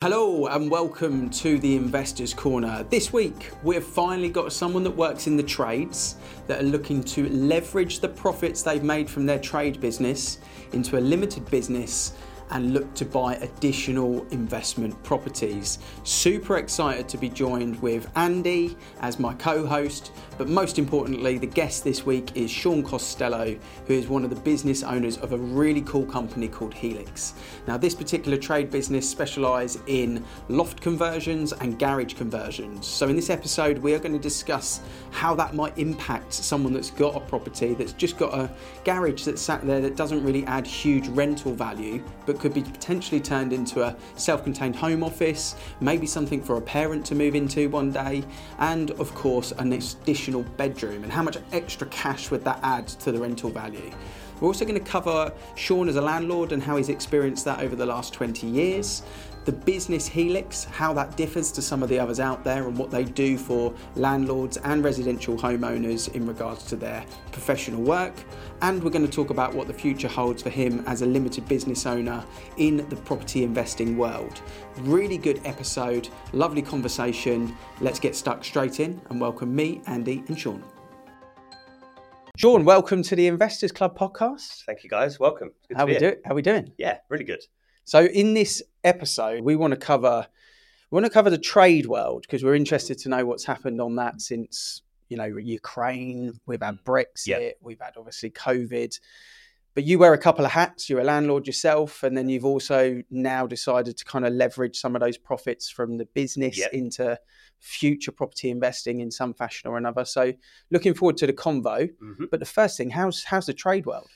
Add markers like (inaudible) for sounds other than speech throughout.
Hello and welcome to the Investors Corner. This week we have finally got someone that works in the trades that are looking to leverage the profits they've made from their trade business into a limited business and look to buy additional investment properties. Super excited to be joined with Andy as my co host, but most importantly, the guest this week is Sean Costello, who is one of the business owners of a really cool company called Helix. Now, this particular trade business specialise in loft conversions and garage conversions. So, in this episode, we are going to discuss how that might impact someone that's got a property that's just got a garage that's sat there that doesn't really add huge rental value, but could be potentially turned into a self contained home office, maybe something for a parent to move into one day, and of course, an additional bedroom. And how much extra cash would that add to the rental value? We're also going to cover Sean as a landlord and how he's experienced that over the last 20 years the business Helix, how that differs to some of the others out there, and what they do for landlords and residential homeowners in regards to their professional work. And we're going to talk about what the future holds for him as a limited business owner in the property investing world. Really good episode, lovely conversation. Let's get stuck straight in and welcome me, Andy, and Sean. Sean, welcome to the Investors Club podcast. Thank you, guys. Welcome. How we do? How we doing? Yeah, really good. So in this episode, we want to cover we want to cover the trade world because we're interested to know what's happened on that since you know Ukraine. We've had Brexit. Yep. We've had obviously COVID. But you wear a couple of hats. You're a landlord yourself, and then you've also now decided to kind of leverage some of those profits from the business yep. into future property investing in some fashion or another. So, looking forward to the convo. Mm-hmm. But the first thing, how's how's the trade world?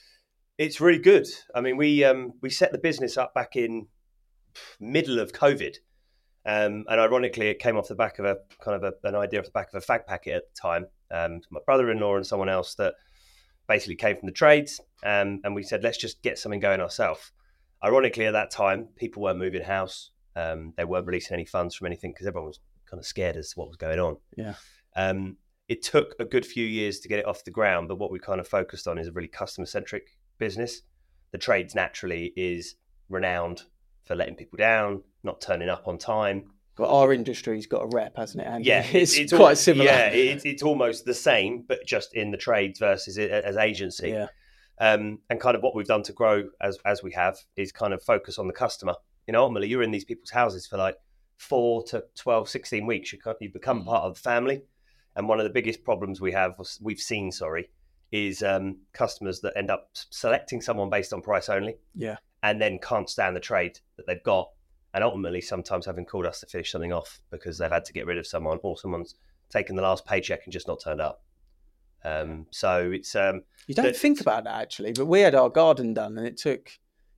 It's really good. I mean, we um, we set the business up back in middle of COVID, um, and ironically, it came off the back of a kind of a, an idea off the back of a fag packet at the time. Um, my brother-in-law and someone else that basically came from the trades, um, and we said let's just get something going ourselves. Ironically, at that time, people weren't moving house. Um, they weren't releasing any funds from anything because everyone was kind of scared as to what was going on. Yeah. Um, it took a good few years to get it off the ground, but what we kind of focused on is a really customer centric business. The trades naturally is renowned for letting people down, not turning up on time. But our industry's got a rep, hasn't it? And yeah, (laughs) it's, it's quite all, similar. Yeah, it's, it's almost the same, but just in the trades versus it as agency. Yeah. Um, and kind of what we've done to grow as as we have is kind of focus on the customer. You know, ultimately, you're in these people's houses for like four to 12, 16 weeks. You, become mm. part of the family. And one of the biggest problems we have, we've seen, sorry, is um, customers that end up selecting someone based on price only. Yeah. And then can't stand the trade that they've got. And ultimately, sometimes having called us to finish something off because they've had to get rid of someone or someone's taken the last paycheck and just not turned up. Um, so it's. Um, you don't the, think about that actually, but we had our garden done and it took,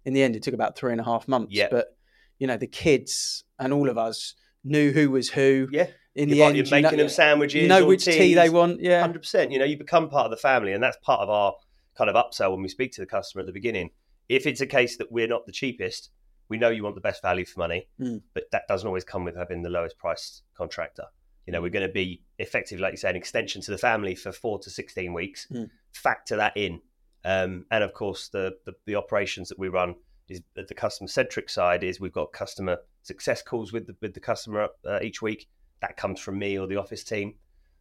in the end, it took about three and a half months. Yeah. But, you know, the kids and all of us knew who was who. Yeah in you're the end, you're making you know, them sandwiches. You know which teas, tea they want. Yeah, hundred percent. You know, you become part of the family, and that's part of our kind of upsell when we speak to the customer at the beginning. If it's a case that we're not the cheapest, we know you want the best value for money, mm. but that doesn't always come with having the lowest priced contractor. You know, we're going to be effectively, like you say, an extension to the family for four to sixteen weeks. Mm. Factor that in, um, and of course, the, the the operations that we run is the customer centric side. Is we've got customer success calls with the with the customer uh, each week that comes from me or the office team.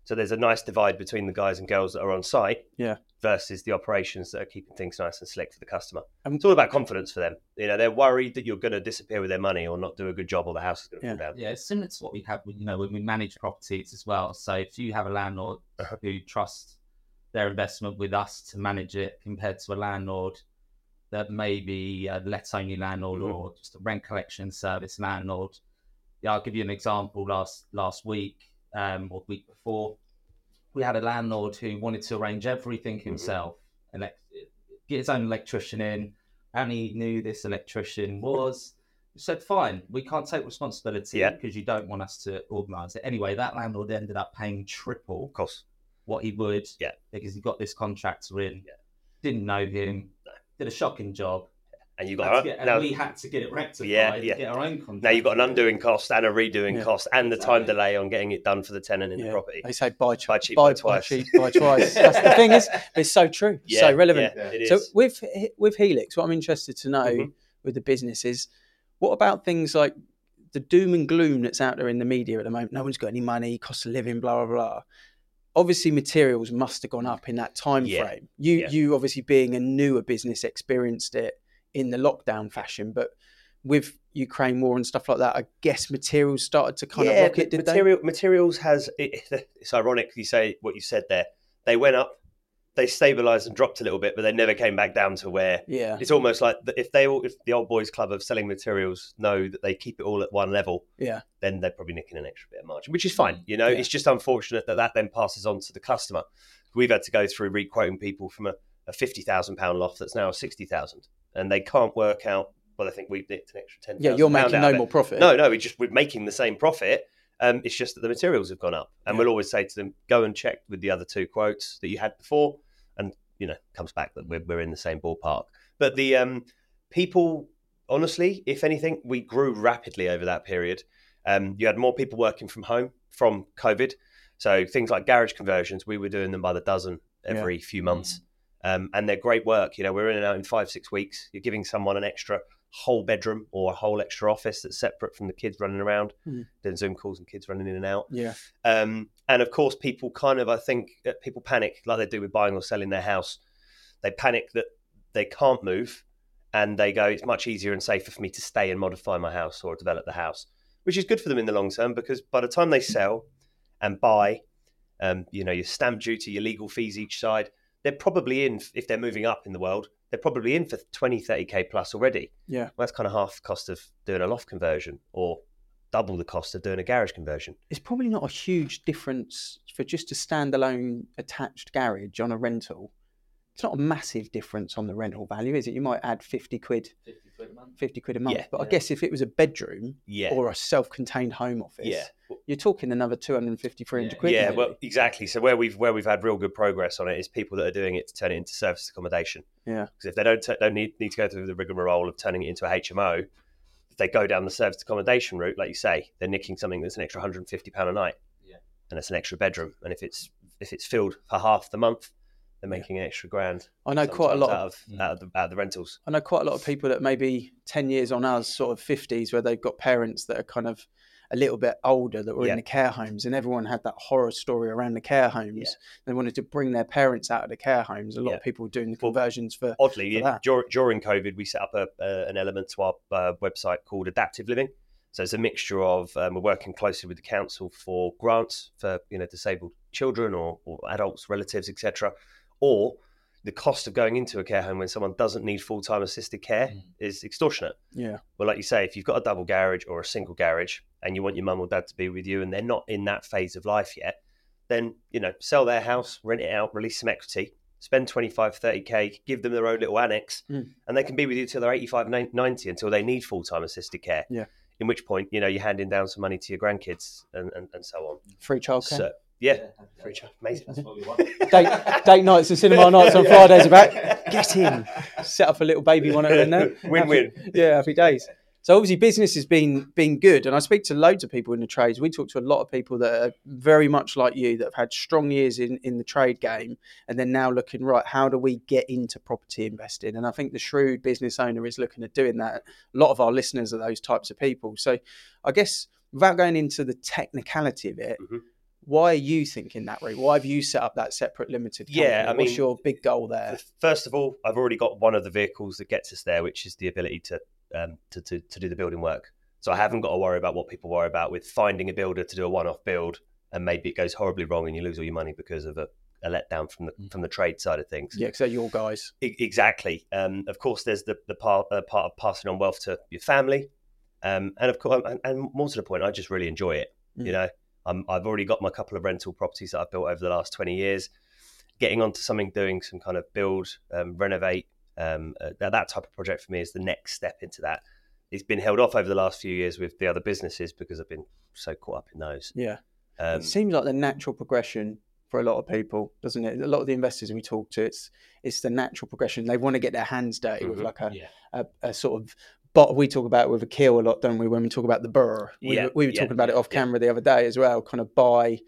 So there's a nice divide between the guys and girls that are on site, yeah, versus the operations that are keeping things nice and slick for the customer. And it's all about confidence for them. You know, they're worried that you're going to disappear with their money or not do a good job, or the house is going to yeah. fall down. Yeah, it's similar to what we have, you know, when we manage properties as well. So if you have a landlord uh-huh. who trusts their investment with us to manage it, compared to a landlord that may be a let only landlord mm-hmm. or just a rent collection service landlord yeah, I'll give you an example. Last last week um, or week before, we had a landlord who wanted to arrange everything mm-hmm. himself, and get his own electrician in, and he knew this electrician was. We said, fine, we can't take responsibility yeah. because you don't want us to organise it. Anyway, that landlord ended up paying triple, of course, what he would, yeah, because he got this contractor in, yeah. didn't know him, did a shocking job, and you got get, now, we had to get it rectified. Yeah, yeah. Get our own contract. Now you've got an undoing cost and a redoing yeah. cost, and the time delay on getting it done for the tenant in yeah. the property. They say buy, buy cheap, buy, buy twice. Buy cheap, buy twice. (laughs) That's the thing is, it's so true, yeah, so relevant. so with with Helix, what I'm interested to know mm-hmm. with the business is, what about things like the doom and gloom that's out there in the media at the moment. No one's got any money, cost of living, blah blah blah. Obviously, materials must have gone up in that time Yeah. frame. You Yeah. you obviously being a newer business experienced it in the lockdown fashion, but with Ukraine war and stuff like that, I guess materials started to kind of rocket. Did material, materials has. It, it's ironic you say what you said there. They went up, they stabilised and dropped a little bit, but they never came back down to where? Yeah, it's almost like if they all, if the old boys club of selling materials know that they keep it all at one level, yeah, then they're probably nicking an extra bit of margin, which is fine. You know, Yeah. it's just unfortunate that that then passes on to the customer. We've had to go through requoting people from a, a fifty thousand pound loft that's now sixty thousand, and they can't work out. Well, I think we've nicked an extra ten. yeah. You're making no more profit. No, no, we're just we're making the same profit. Um, it's just that the materials have gone up, and Yeah. we'll always say to them, "Go and check with the other two quotes that you had before," and you know, comes back that we're, we're in the same ballpark. But the um, people, honestly, if anything, we grew rapidly over that period. Um, you had more people working from home from COVID, so things like garage conversions, we were doing them by the dozen every few months, um, and they're great work. You know, we're in and out in five six weeks. You're giving someone an extra whole bedroom or a whole extra office that's separate from the kids running around, Mhm. doing Zoom calls and kids running in and out. Yeah, Um, and of course, people kind of, I think, uh, people panic like they do with buying or selling their house. They panic that they can't move and they go, it's much easier and safer for me to stay and modify my house or develop the house, which is good for them in the long term because by the time they sell and buy, um, you know, your stamp duty, your legal fees each side, they're probably in, if they're moving up in the world, they're probably in for 20, 30K plus already. yeah. Well, that's kind of half the cost of doing a loft conversion or double the cost of doing a garage conversion. It's probably not a huge difference for just a standalone attached garage on a rental. It's not a massive difference on the rental value, is it? You might add fifty quid, 50 quid a month. fifty quid a month. Yeah. but I guess if it was a bedroom Yeah. or a self-contained home office, yeah. you're talking another 250, 300 Yeah. quid. yeah, maybe. well, exactly. So where we've where we've had real good progress on it is people that are doing it to turn it into service accommodation. Yeah. Because if they don't t- don't need need to go through the rigmarole of turning it into a HMO, if they go down the service accommodation route, like you say, they're nicking something that's an extra 150 pound a night. Yeah. And it's an extra bedroom, and if it's if it's filled for half the month, they're making an extra grand. I know quite a lot. out Of, of out of, the, out of the rentals. I know quite a lot of people that maybe ten years on us, sort of fifties, where they've got parents that are kind of a little bit older that were Yeah. in the care homes, and everyone had that horror story around the care homes. Yeah. They wanted to bring their parents out of the care homes. A lot Yeah. of people were doing the Well, conversions for. Oddly, for in- that. during COVID, we set up a, uh, an element to our uh, website called Adaptive Living. So it's a mixture of um, we're working closely with the council for grants for you know disabled children or, or adults, relatives, etc. Or the cost of going into a care home when someone doesn't need full time assisted care Mm. is extortionate. Yeah, Well, like you say, if you've got a double garage or a single garage and you want your mum or dad to be with you and they're not in that phase of life yet, then, you know, sell their house, rent it out, release some equity, spend 25, 30K, give them their own little annex, Mm. and they can be with you till they're 85, 90 until they need full time assisted care. Yeah. In which point, you know, you're handing down some money to your grandkids and, and, and so on. free childcare. So, yeah, happy free. Amazing. That's what we want. (laughs) date, date nights and cinema (laughs) nights on Fridays about (laughs) get in, set up a little baby one in there. Win-win. Happy- yeah, happy days. So obviously business has been been good, and I speak to loads of people in the trades. We talk to a lot of people that are very much like you that have had strong years in in the trade game, and then now looking right. How do we get into property investing? And I think the shrewd business owner is looking at doing that. A lot of our listeners are those types of people. So I guess without going into the technicality of it. Mhm. Why are you thinking that route? Why have you set up that separate limited company? Yeah, I What's mean, your big goal there? First of all, I've already got one of the vehicles that gets us there, which is the ability to um, to, to, to do the building work. So I haven't got to worry about what people worry about with finding a builder to do a one-off build, and maybe it goes horribly wrong and you lose all your money because of a, a letdown from the Mm. from the trade side of things. Yeah, because they're your guys. E- exactly. Um, of course, there's the the part uh, part of passing on wealth to your family, um, and of course, and, and more to the point, I just really enjoy it. Mm. You know, I'm, I've already got my couple of rental properties that I've built over the last 20 years. Getting onto something, doing some kind of build, um, renovate, um, uh, that, that type of project for me is the next step into that. It's been held off over the last few years with the other businesses because I've been so caught up in those. Yeah. Um, it seems like the natural progression for a lot of people, doesn't it? A lot of the investors we talk to, it's it's the natural progression. They want to get their hands dirty with Mhm. like a, Yeah. a, a sort of but we talk about it with a keel a lot, don't we? When we talk about the BRR, we, Yeah, were- we were yeah, talking about it yeah, off yeah. camera the other day as well. Kind of buy,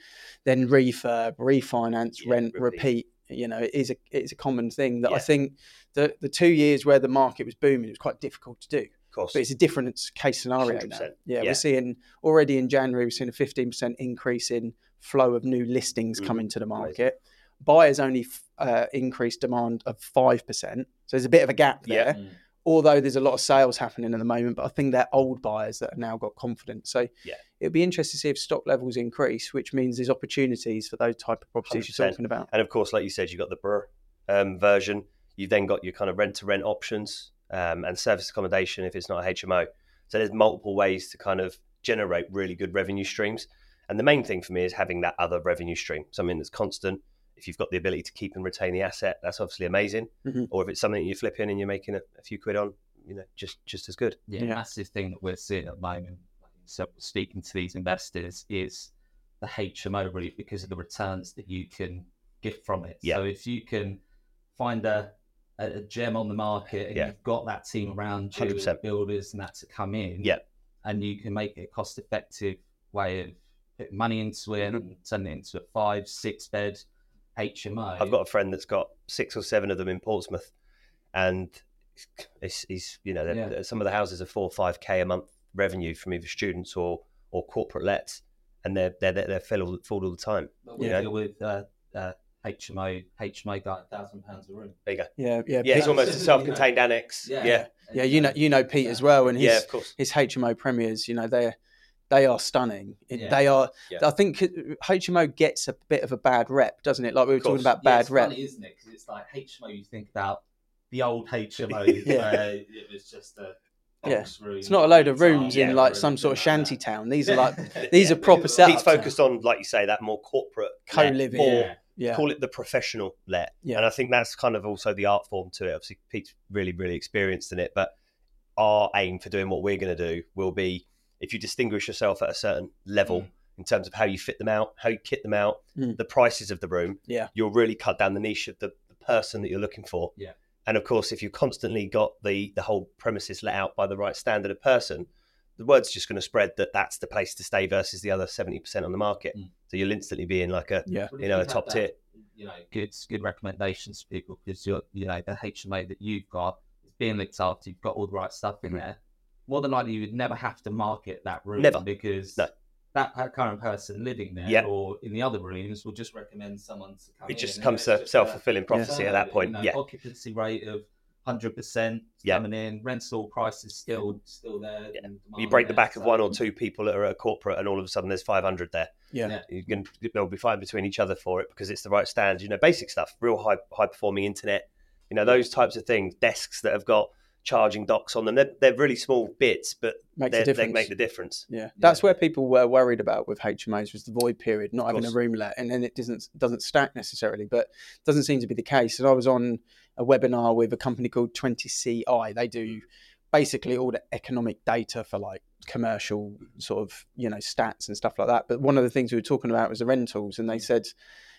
then refurb, refinance, Yeah, rent, repeat. repeat. You know, it is a it's a common thing that I think the the two years where the market was booming, it was quite difficult to do. Of course. but it's a different case scenario now. Yeah, Yeah. we're seeing already in January, we're seeing a 15% increase in flow of new listings Mhm. coming to the market. Buyers only f- uh, increased demand of 5%. So there's a bit of a gap Yeah. there. Mm. Although there's a lot of sales happening at the moment, but I think they're old buyers that have now got confidence. So Yeah. it'd be interesting to see if stock levels increase, which means there's opportunities for those type of properties you're talking about. And of course, like you said, you've got the Brr um, version. You've then got your kind of rent to rent options um, and service accommodation if it's not a HMO. So there's multiple ways to kind of generate really good revenue streams. And the main thing for me is having that other revenue stream, something that's constant. If you've got the ability to keep and retain the asset, that's obviously amazing. Mhm. Or if it's something you're flipping and you're making a, a few quid on, you know, just just as good. yeah, Yeah. massive thing that we're seeing at the moment. So speaking to these investors is the HMO route because of the returns that you can get from it. Yeah. So if you can find a, a, a gem on the market and Yeah. you've got that team around you, 100%. builders and that to come in, Yeah. and you can make it a cost effective way of putting money into it Mm-hmm. and turning it into a five, six bed HMO. I've got a friend that's got six or seven of them in Portsmouth, and it's, he's you know Yeah. some of the houses are four or five k a month revenue from either students or or corporate lets, and they're they're they're full full all the time. But we Yeah. deal with uh, uh, HMO, HMO guy, thousand pounds a room. There you go. Yeah, yeah. Yeah, it's Pete- almost a (laughs) self-contained annex. Yeah, yeah, yeah, you know, you know Pete as well, and his yeah, of course. his HMO premiers, you know, they're they are stunning. It- Yeah. They are. Yeah. I think uh, HMO gets a bit of a bad rep, doesn't it? Like we were talking about Yeah, bad it's rep. funny, isn't it? Because it's like HMO. You think about the old HMO. (laughs) Yeah. where it was just a Yeah. room, It's not a load of tile, rooms in like some sort of anything like shanty town. These are (laughs) like these are proper These setups. He's focused on, like you say, that more corporate Co-living. or Yeah. Yeah, call it the professional let. Yeah. And I think that's kind of also the art form to it. Obviously, Pete's really, really experienced in it. But our aim for doing what we're going to do will be if you distinguish yourself at a certain level Mm. in terms of how you fit them out, how you kit them out, Mm. the prices of the room, Yeah. you'll really cut down the niche of the, the person that you're looking for. Yeah. And of course, if you've constantly got the the whole premises let out by the right standard of person, the word's just going to spread that that's the place to stay versus the other 70% on the market. Mm. So you'll instantly be in like a, yeah, you know, a top that, tier. You know, good good recommendations for people because you're you know the HMO that you've got is being looked after. You've got all the right stuff in Mhm. there. More than likely, you would never have to market that room Never. because No. that that current person living there Yeah. or in the other rooms will just recommend someone to come It in. just comes to self fulfilling prophecy Yeah. at that point. You know, yeah. occupancy rate of hundred percent Yeah. coming in, rental prices still still there. Yeah. You break the there, back of so- one or two people that are at a corporate, and all of a sudden there's 500 there. yeah, Yeah. You can they'll be fine between each other for it because it's the right stand. You know, basic stuff, real high high performing internet. You know, those types of things. Desks that have got charging docks on them. They're, they're really small bits, but makes they a they make the difference. Yeah, that's where people were worried about with HMOs was the void period, not Of having a room let, and then it doesn't doesn't stack necessarily, but doesn't seem to be the case. And I was on a webinar with a company called TwentyCi. They do basically all the economic data for like commercial sort of you know stats and stuff like that. But one of the things we were talking about was the rentals, and they said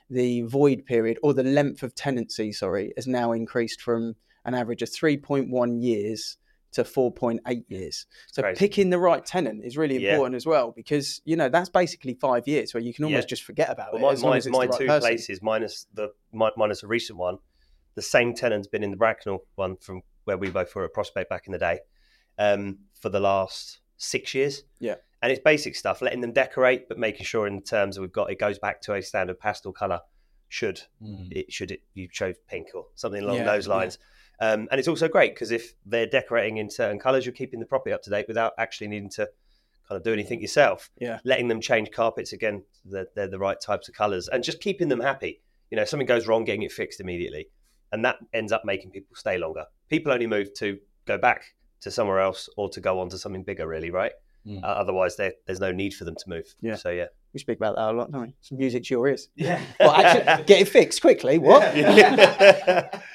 the void period or the length of tenancy, sorry, has now increased from an average of 3.1 years to 4.8 years. So Crazy. picking the right tenant is really Yeah. important as well because you know that's basically five years where you can almost Yeah. just forget about Well, it. my, as long my, as it's my the right two person. places minus the mi- minus a recent one, the same tenant's been in the Bracknell one from where we both were at Prospect back in the day, um, for the last six years. Yeah. and it's basic stuff, letting them decorate, but making sure in the terms that we've got, it goes back to a standard pastel color. Should Mm. it should it you chose pink or something along Yeah, those yeah. lines. Um, and it's also great because if they're decorating in certain colours, you're keeping the property up to date without actually needing to kind of do anything yourself. Yeah. Letting them change carpets again, they're, they're the right types of colours, and just keeping them happy. You know, if something goes wrong, getting it fixed immediately, and that ends up making people stay longer. People only move to go back to somewhere else or to go on to something bigger, really, right? Mm. Uh, otherwise, there's no need for them to move. Yeah. So yeah. We speak about that a lot, don't we? Some music to your ears. Yeah. Well, actually, (laughs) get it fixed quickly. What? Yeah. (laughs) (laughs)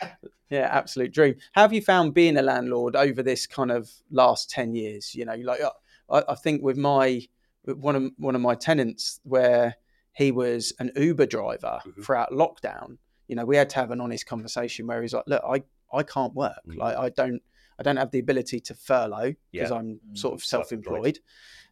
Yeah, absolute dream. How have you found being a landlord over this kind of last ten years? You know, like I, I think with my one of one of my tenants where he was an Uber driver Mhm. throughout lockdown. You know, we had to have an honest conversation where he's like, "Look, I I can't work. Mhm. Like I don't I don't have the ability to furlough because Yeah. I'm Mm, sort of self-employed.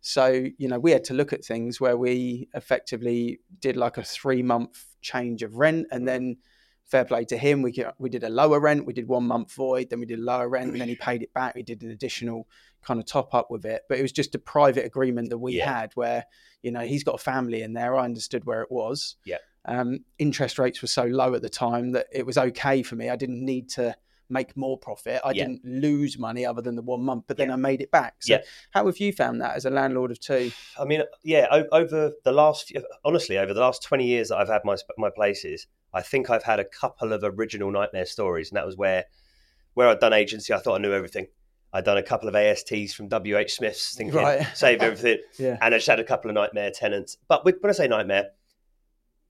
So you know, we had to look at things where we effectively did like a three month change of rent, and then fair play to him. We we did a lower rent, we did one month void, then we did lower rent, and then he paid it back. We did an additional kind of top up with it, but it was just a private agreement that we Yeah. had where you know he's got a family in there. I understood where it was. Yeah. Um, interest rates were so low at the time that it was okay for me. I didn't need to make more profit. I Yeah. didn't lose money other than the one month, but then Yeah. I made it back. So Yeah. how have you found that as a landlord of two? I mean, yeah, over the last, honestly, over the last 20 years that I've had my, my places, I think I've had a couple of original nightmare stories. And that was where, where I'd done agency, I thought I knew everything. I'd done a couple of ASTs from WH Smith's, thinking, (laughs) Right. save everything. (laughs) Yeah. And I just had a couple of nightmare tenants. But with, when I say nightmare,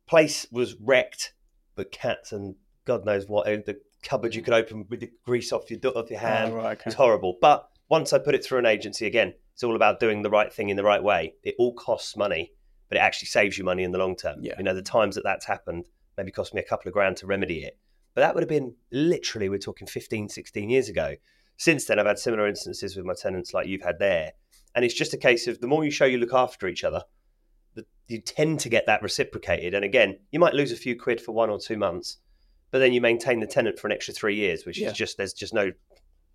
place was wrecked, but cats and God knows what, uh, the cupboard you could open with the grease off your, off your hand. Oh, right, okay. It's horrible. But once I put it through an agency again, it's all about doing the right thing in the right way. It all costs money, but it actually saves you money in the long term. Yeah. You know, the times that that's happened maybe cost me a couple of grand to remedy it. But that would have been literally, we're talking 15, 16 years ago. Since then, I've had similar instances with my tenants like you've had there. And it's just a case of the more you show you look after each other, the, you tend to get that reciprocated. And again, you might lose a few quid for one or two months, but then you maintain the tenant for an extra three years, which Yeah. is just, there's just no,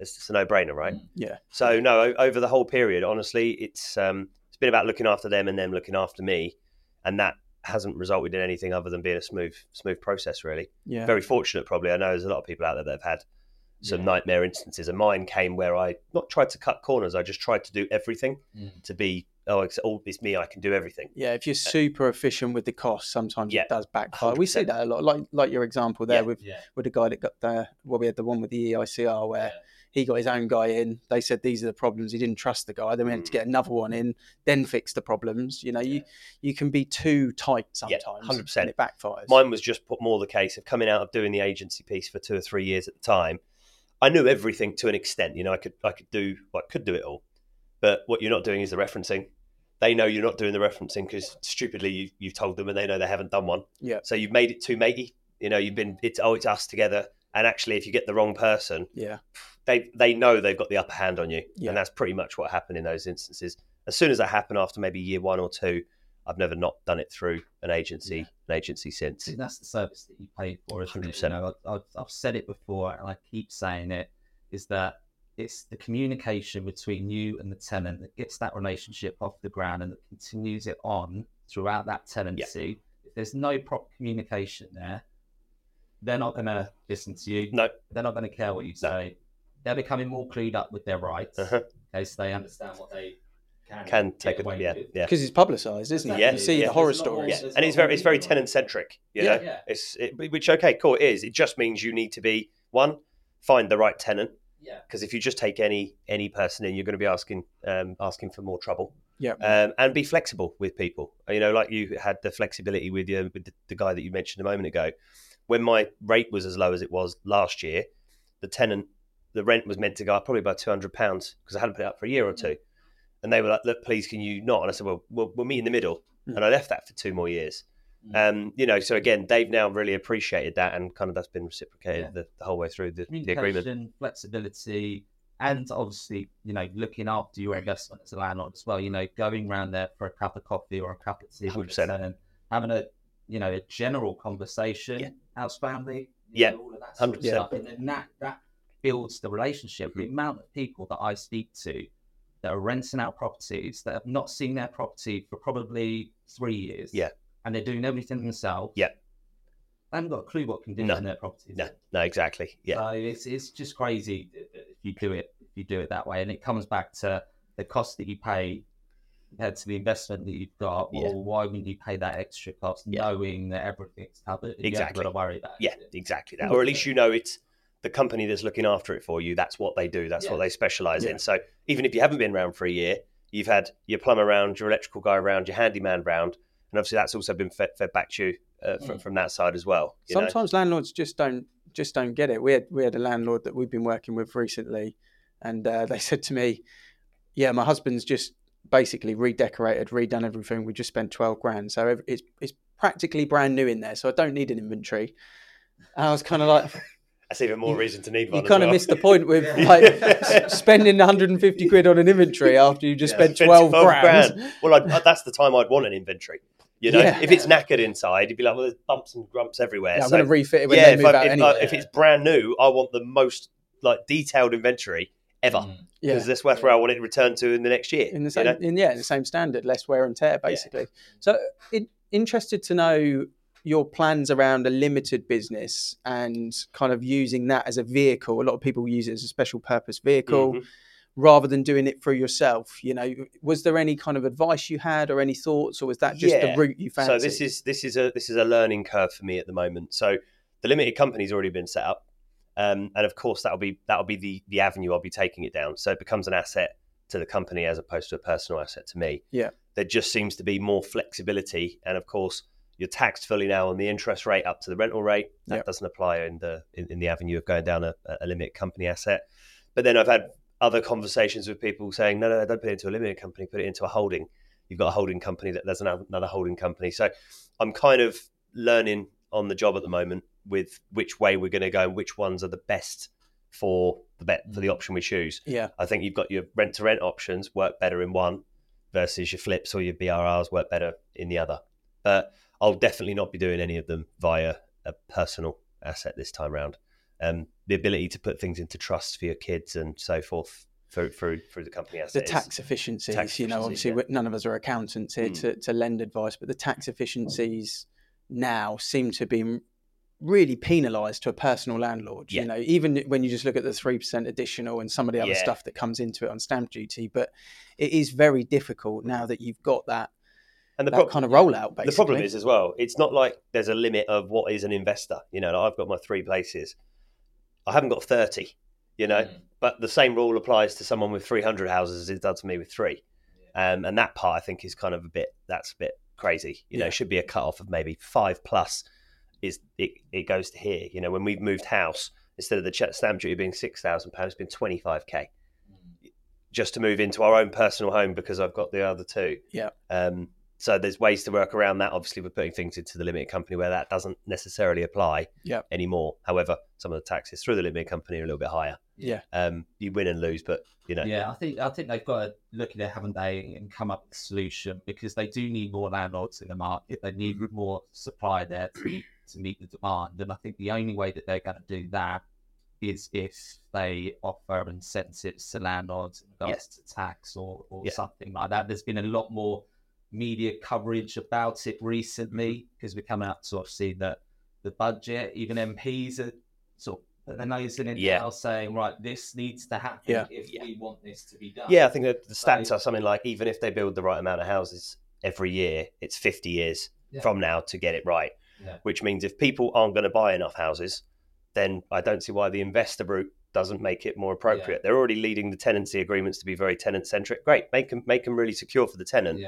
it's just a no brainer, right? Yeah. So no, over the whole period, honestly, it's um, it's been about looking after them and them looking after me, and that hasn't resulted in anything other than being a smooth smooth process. Really, Yeah. very fortunate. Probably, I know there's a lot of people out there that have had some Yeah. nightmare instances, and mine came where I not tried to cut corners. I just tried to do everything Mm. to be oh, it's all it's me. I can do everything. Yeah, if you're uh, super efficient with the cost, sometimes Yeah, it does backfire. We see that a lot, like like your example there Yeah. with Yeah. with the guy that got the well, we had the one with the EICR where he got his own guy in. They said these are the problems. He didn't trust the guy. Then we had to mm. get another one in, then fix the problems. You know, you you can be too tight Yeah, sometimes, 100%. and it backfires. Mine was just put more the case of coming out of doing the agency piece for two or three years at the time. I knew everything to an extent. You know, I could I could do well, I could do it all, but what you're not doing is the referencing. They know you're not doing the referencing because stupidly you, you've told them and they know they haven't done one. Yeah. So you've made it too matey. You know, you've been it's oh it's us together. And actually, if you get the wrong person, yeah, they they know they've got the upper hand on you, Yeah. and that's pretty much what happened in those instances. As soon as that happened after maybe year one or two, I've never not done it through an agency, Yeah. an agency since. See, that's the service that you pay for, isn't 100%. You know, I- I've, I've said it before, and I keep saying it: is that it's the communication between you and the tenant that gets that relationship off the ground and that continues it on throughout that tenancy. If there's no proper communication there, they're not going to listen to you. No, They're not going to care what you say. They're becoming more clued up with their rights, Uh-huh. okay, so they understand what they can, can take a away yeah, with. yeah. because it's publicised, isn't it? Yeah, you see yeah. the horror There's a lot more- stories. Yeah, and it's very it's very tenant centric. You Yeah. know, Yeah. it's it, which okay, cool. It is. It just means you need to be one find the right tenant Yeah. because if you just take any any person in, you're going to be asking um, asking for more trouble. Yeah. um, and be flexible with people. You know, like you had the flexibility with your with the, the guy that you mentioned a moment ago. When my rate was as low as it was last year, the tenant, the rent was meant to go up probably by two hundred pounds because I hadn't put it up for a year or two, and they were like, "Look, please, can you not?" And I said, "Well, we'll, we'll meet in the middle," Mm. and I left that for two more years. Um, you know, so again, they've now really appreciated that, and kind of that's been reciprocated Yeah. the, the whole way through the, the agreement. flexibility, and obviously, you know, looking after your investment as a landlord as well. You know, going around there for a cup of coffee or a cup of tea, with the 100%. tenant, having a you know a general conversation, Yeah. how's family, Yeah, know, all of that sort of 100%. stuff. and then that that builds the relationship. Mm-hmm. The amount of people that I speak to that are renting out properties that have not seen their property for probably three years, Yeah. And they're doing everything themselves, Yeah. they haven't got a clue what condition No. their property is No, no, exactly. Yeah, So it's it's just crazy if you do it if you do it that way, and it comes back to the cost that you pay compared to the investment that you've got. Yeah. Well, why wouldn't you pay that extra cost, Yeah. knowing that everything's covered? Exactly. You to worry about yeah, it. exactly that. Or at least you know it's the company that's looking after it for you. That's what they do. That's what they specialize Yeah. in. So even if you haven't been around for a year, you've had your plumber around, your electrical guy around, your handyman round, and obviously that's also been fed, fed back to you uh, from, Mm. from that side as well. you know? Sometimes landlords just don't just don't get it. We had we had a landlord that we've been working with recently, and uh, they (laughs) said to me, "Yeah, my husband's just basically redecorated, redone everything. We just spent twelve grand, so it's it's practically brand new in there. So I don't need an inventory." And I was kind of like, (laughs) that's even more reason to need "You one. as kind of missed the point with Yeah. (laughs) like spending 150 quid on an inventory after you just Yeah, spent spent 12, 12 grand." Well, I'd, that's the time I'd want an inventory. You know, Yeah. if it's knackered inside, you'd be like, well, there's bumps and grumps everywhere. Yeah, I'm So, going to refit it when yeah, they if, I, out if, anyway. I- if it's brand new, I want the most like detailed inventory ever Mm. yeah. because that's that's where I want it to return to in the next year. in the you same know? in, yeah in the same standard less wear and tear basically so in, interested to know your plans around a limited business and kind of using that as a vehicle a lot of people use it as a special purpose vehicle Mhm. Rather than doing it for yourself you know was there any kind of advice you had or any thoughts or was that just Yeah. the route you found So this is this is a this is a learning curve for me at the moment. So the limited company's already been set up, um, and of course that'll be that'll be the the avenue I'll be taking it down. So it becomes an asset to the company as opposed to a personal asset to me. Yeah. There just seems to be more flexibility, and of course you're taxed fully now on the interest rate up to the rental rate. That Yep. doesn't apply in the in, in the avenue of going down a, a limited company asset. But then I've had other conversations with people saying, no, no, don't put it into a limited company, put it into a holding. You've got a holding company that there's another another holding company. So I'm kind of learning on the job at the moment with which way we're going to go and which ones are the best for the bet for the option we choose. yeah I think you've got your rent to rent options work better in one versus your flips or your BRRs work better in the other. But I'll definitely not be doing any of them via a personal asset this time round. Um, the ability to put things into trusts for your kids and so forth through through, through the company the asset. is- tax efficiencies you know obviously yeah. none of us are accountants here Mm. to, to lend advice but the tax efficiencies now seem to be really penalised to a personal landlord Yeah. you know even when you just look at the 3% additional and some of the other Yeah. stuff that comes into it on stamp duty but it is very difficult now that you've got that and the prob- kind of rollout basically The problem is as well, it's not like there's a limit of what is an investor. You know, like I've got my three places. I haven't got 30, you know, Mm. but the same rule applies to someone with 300 houses as it does to me with three. Um, and that part I think is kind of a bit, that's a bit crazy. You know, Yeah. it should be a cut off of maybe five plus is it, it goes to here. You know, when we've moved house, instead of the stamp duty being £6,000, it's been 25k Mm. just to move into our own personal home because I've got the other two. Yeah. Um, so there's ways to work around that. Obviously, we're putting things into the limited company where that doesn't necessarily apply Yeah. anymore. However, some of the taxes through the limited company are a little bit higher. yeah Um, you win and lose, but you know, Yeah, I think I think they've got to look at it, haven't they, and come up with a solution because they do need more landlords in the market. They need Mm-hmm. more supply there to, to meet the demand, and I think the only way that they're going to do that is if they offer incentives to landlords in regards to tax or, or Yeah. something like that. There's been a lot more media coverage about it recently because we come out to sort of see that the budget, even MPs are sort of nose in it Yeah. now, saying, right, this needs to happen Yeah. if Yeah. we want this to be done. yeah, I think that the stats So- are something like even if they build the right amount of houses every year, it's 50 years Yeah. from now to get it right. Which means if people aren't going to buy enough houses, then I don't see why the investor route doesn't make it more appropriate. They're already leading the tenancy agreements to be very tenant centric. Great, make them make them really secure for the tenant.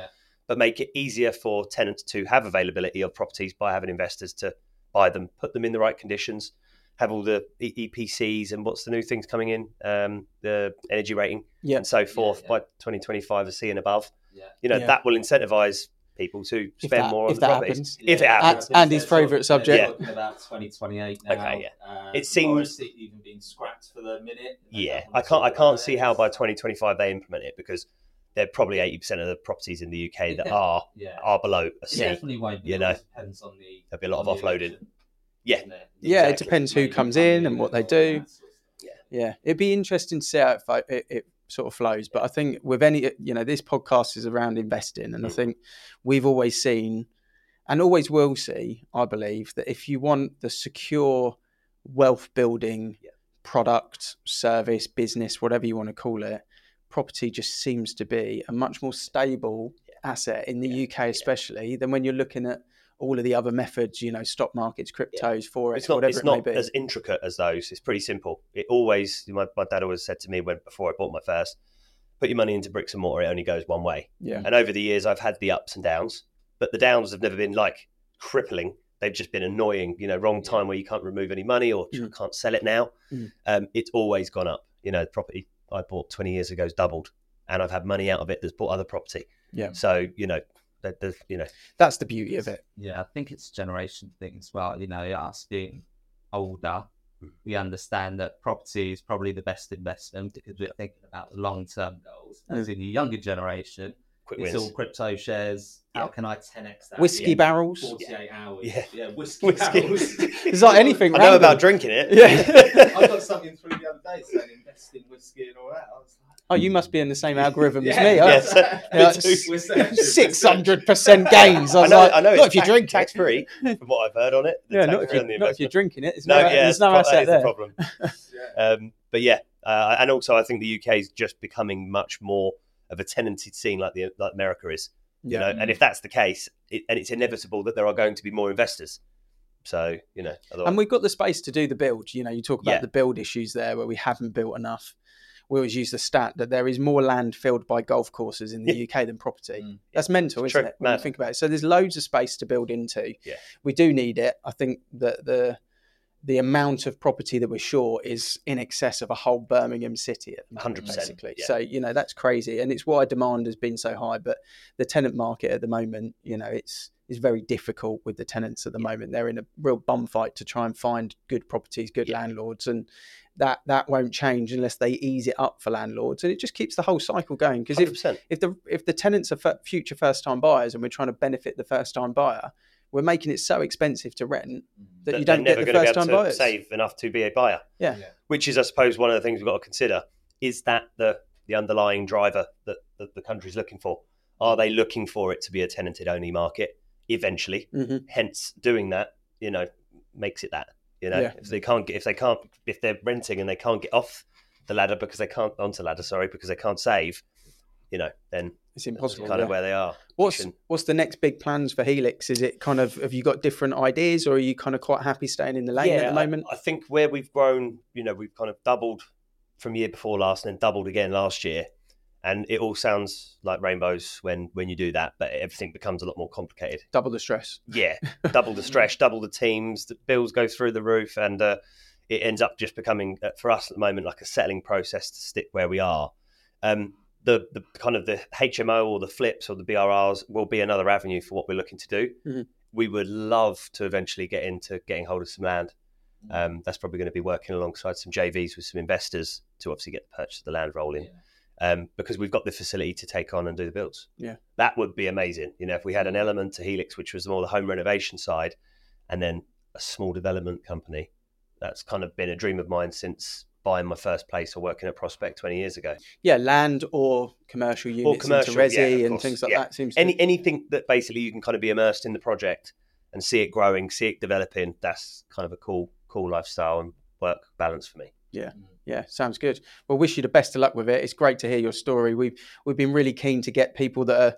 Yeah. but make it easier for tenants to have availability of properties by having investors to buy them, put them in the right conditions, have all the EPCs and what's the new things coming in, um, the energy rating yeah and so forth yeah. by 2025, a C and above. Yeah. You know, Yeah. that will incentivize people to spend that- more on if the that properties. happens. If it happens. And- and his favourite talking- they're subject. talking about 2028 now. Okay, yeah. Um, It seems- Morris even been scrapped for the minute. Yeah, I can't. I can't see how by 2025 they implement it because they're probably 80 percent of the properties in the UK that Yeah. are Yeah. are below a It C. definitely won't you know. always depends on the. There'll be a lot of offloading. election, Yeah. isn't it? Yeah, it depends who comes in and what they do. that sort of stuff. Yeah, it'd be interesting to see how it, fo- it, it sort of flows. But I think with any, you know, this podcast is around investing, and I Mm. think we've always seen, and always will see, I believe, that if you want the secure wealth building Yeah. product, service, business, whatever you want to call it, property just seems to be a much more stable asset in the Yeah. UK, especially than when you're looking at all of the other methods, you know, stock markets, cryptos, forex, it's not whatever it's it not may be. as intricate as those. It's pretty simple. It always my, my dad always said to me when before I bought my first, put your money into bricks and mortar. It only goes one way. yeah, And over the years, I've had the ups and downs, but the downs have never been like crippling. They've just been annoying. You know, wrong time where you can't remove any money or Mm. can't sell it now. Mm. Um, it's always gone up. You know, property I bought 20 years ago has doubled, and I've had money out of it that's bought other property. Yeah. So you know, that the you know, that's the beauty of it. Yeah, I think it's a generation thing as well. You know, us being older, Mm. we understand that property is probably the best investment because we're thinking about the long term goals. As in the younger generation, quick It's wins. all crypto shares. How can I 10x that? Whiskey barrels. 48 hours. Yeah. Yeah, whiskey, Whiskey. barrels. (laughs) It's like (laughs) anything. I know random. about drinking it. Yeah. (laughs) I got something through the other day saying invest in whiskey and all that. I was like, Oh, you must be in the same algorithm as me. Yes. Yeah, Me too. We're saying- Six hundred percent gains. I I know, like, I know not if you drink tax free, from what I've heard on it. Yeah, not if, you, not if you're drinking it. There's No, no, yeah, there's no asset is the there. problem. Yeah. Um, but yeah, uh, and also I think the UK is just becoming much more of a tenanted scene like the like America is. You Yeah. know, and if that's the case, it, and it's inevitable that there are going to be more investors. So you know, otherwise, And we've got the space to do the build. You know, you talk about Yeah. the build issues there where we haven't built enough. We always use the stat that there is more land filled by golf courses in the UK than property. Mm. That's mental, It's isn't true. it? When you think about it. So there's loads of space to build into. Yeah. We do need it. I think that the the amount of property that we're short is in excess of a whole Birmingham city at the moment, 100%, basically. yeah. So, you know, that's crazy. And it's why demand has been so high. But the tenant market at the moment, you know, it's is very difficult with the tenants at the moment. They're in a real bum fight to try and find good properties, good Yeah. landlords, and that that won't change unless they ease it up for landlords. And it just keeps the whole cycle going. Because if if the if the tenants are future first time buyers and we're trying to benefit the first time buyer, we're making it so expensive to rent that that you don't get the first time able to buyers. save enough to be a buyer. Yeah. Yeah. Which is, I suppose, one of the things we've got to consider. Is that the the underlying driver that, that the country's looking for? Are they looking for it to be a tenanted only market eventually? hmm Hence, doing that, you know, makes it that. You know, Yeah. if they can't get, if they can't, if they're renting and they can't get off the ladder because they can't onto the ladder, sorry, because they can't save, you know, then It's impossible. kind yeah. of where they are. What's what's the next big plans for Helix? Is it kind of have you got different ideas, or are you kind of quite happy staying in the lane at the moment? I, think where we've grown, you know, we've kind of doubled from year before last and then doubled again last year. And it all sounds like rainbows when when you do that, but everything becomes a lot more complicated. Double the stress. Yeah, double the stress, (laughs) double the teams, the bills go through the roof, and uh, it ends up just becoming uh, for us at the moment like a settling process to stick where we are. Um, the the kind of the HMO or the flips or the BRRs will be another avenue for what we're looking to do. Mhm. We would love to eventually get into getting hold of some land. Um, that's probably going to be working alongside some JVs with some investors to obviously get the purchase of the land rolling. Um, because we've got the facility to take on and do the builds. Yeah. that would be amazing. You know, if we had an element to Helix, which was more the home renovation side, and then a small development company. That's kind of been a dream of mine since buying my first place or working at Prospect 20 years ago. Yeah, land or commercial units or commercial, into resi of and things like yeah. that. Seems to Any anything that basically you can kind of be immersed in the project and see it growing, see it developing. That's kind of a cool, cool lifestyle and work balance for me. Yeah, yeah, sounds good. Well, wish you the best of luck with it. It's great to hear your story. We've we've been really keen to get people that are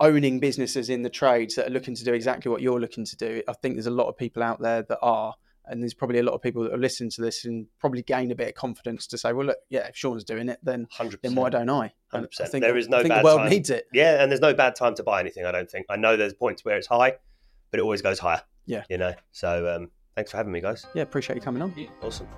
owning businesses in the trades that are looking to do exactly what you're looking to do. I think there's a lot of people out there that are, and there's probably a lot of people that are listening to this and probably gain a bit of confidence to say, well, look, yeah, if Sean's doing it, then 100%. then why don't I? 100%. I think There is no I think bad the world time. needs it. Yeah, and there's no bad time to buy anything. I don't think. I know there's points where it's high, but it always goes higher. Yeah. you know. So um, thanks for having me, guys. Yeah, appreciate you coming on. Awesome.